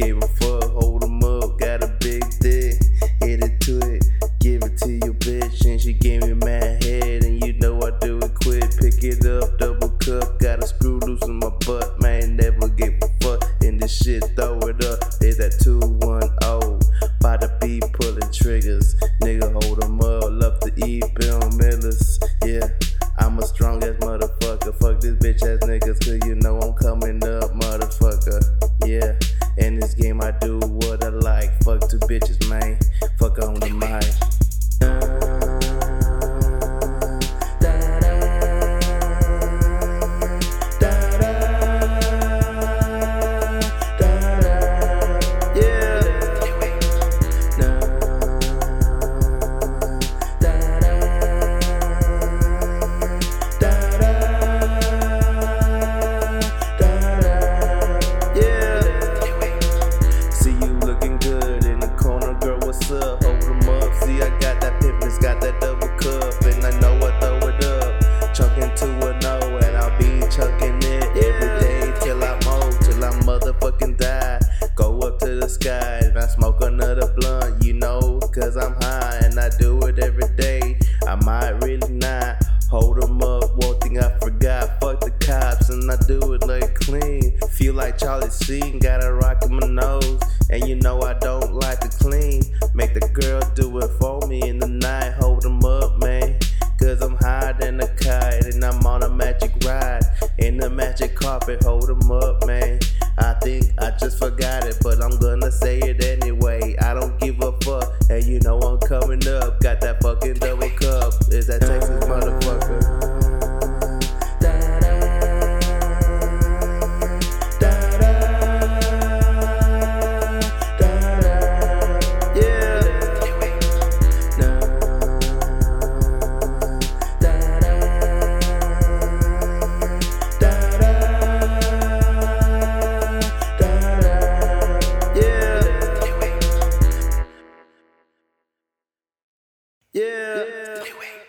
gave a fuck, hold 'em up, got a big dick. Hit it to it, give it to your bitch, and she gave me mad head, and you know I do it quick. Pick it up, double cup, got a screw loose in my butt, man. Never give a fuck, and this shit throw it up. Is that 210? By the beat pulling triggers, nigga hold 'em up, love to eat Bill Millers, yeah. I'm a strong ass motherfucker. Fuck this bitch ass bitches, and I smoke another blunt, you know, cause I'm high and I do it every day. I might really not hold 'em up, one thing I forgot. Fuck the cops and I do it like clean. Feel like Charlie Sheen, got a rock in my nose. And you know I don't like to clean. Make the girl do it for me in the night, hold 'em up, man. Cause I'm higher than a kite and I'm on a magic ride. In the magic carpet, hold 'em up, Yeah. yeah.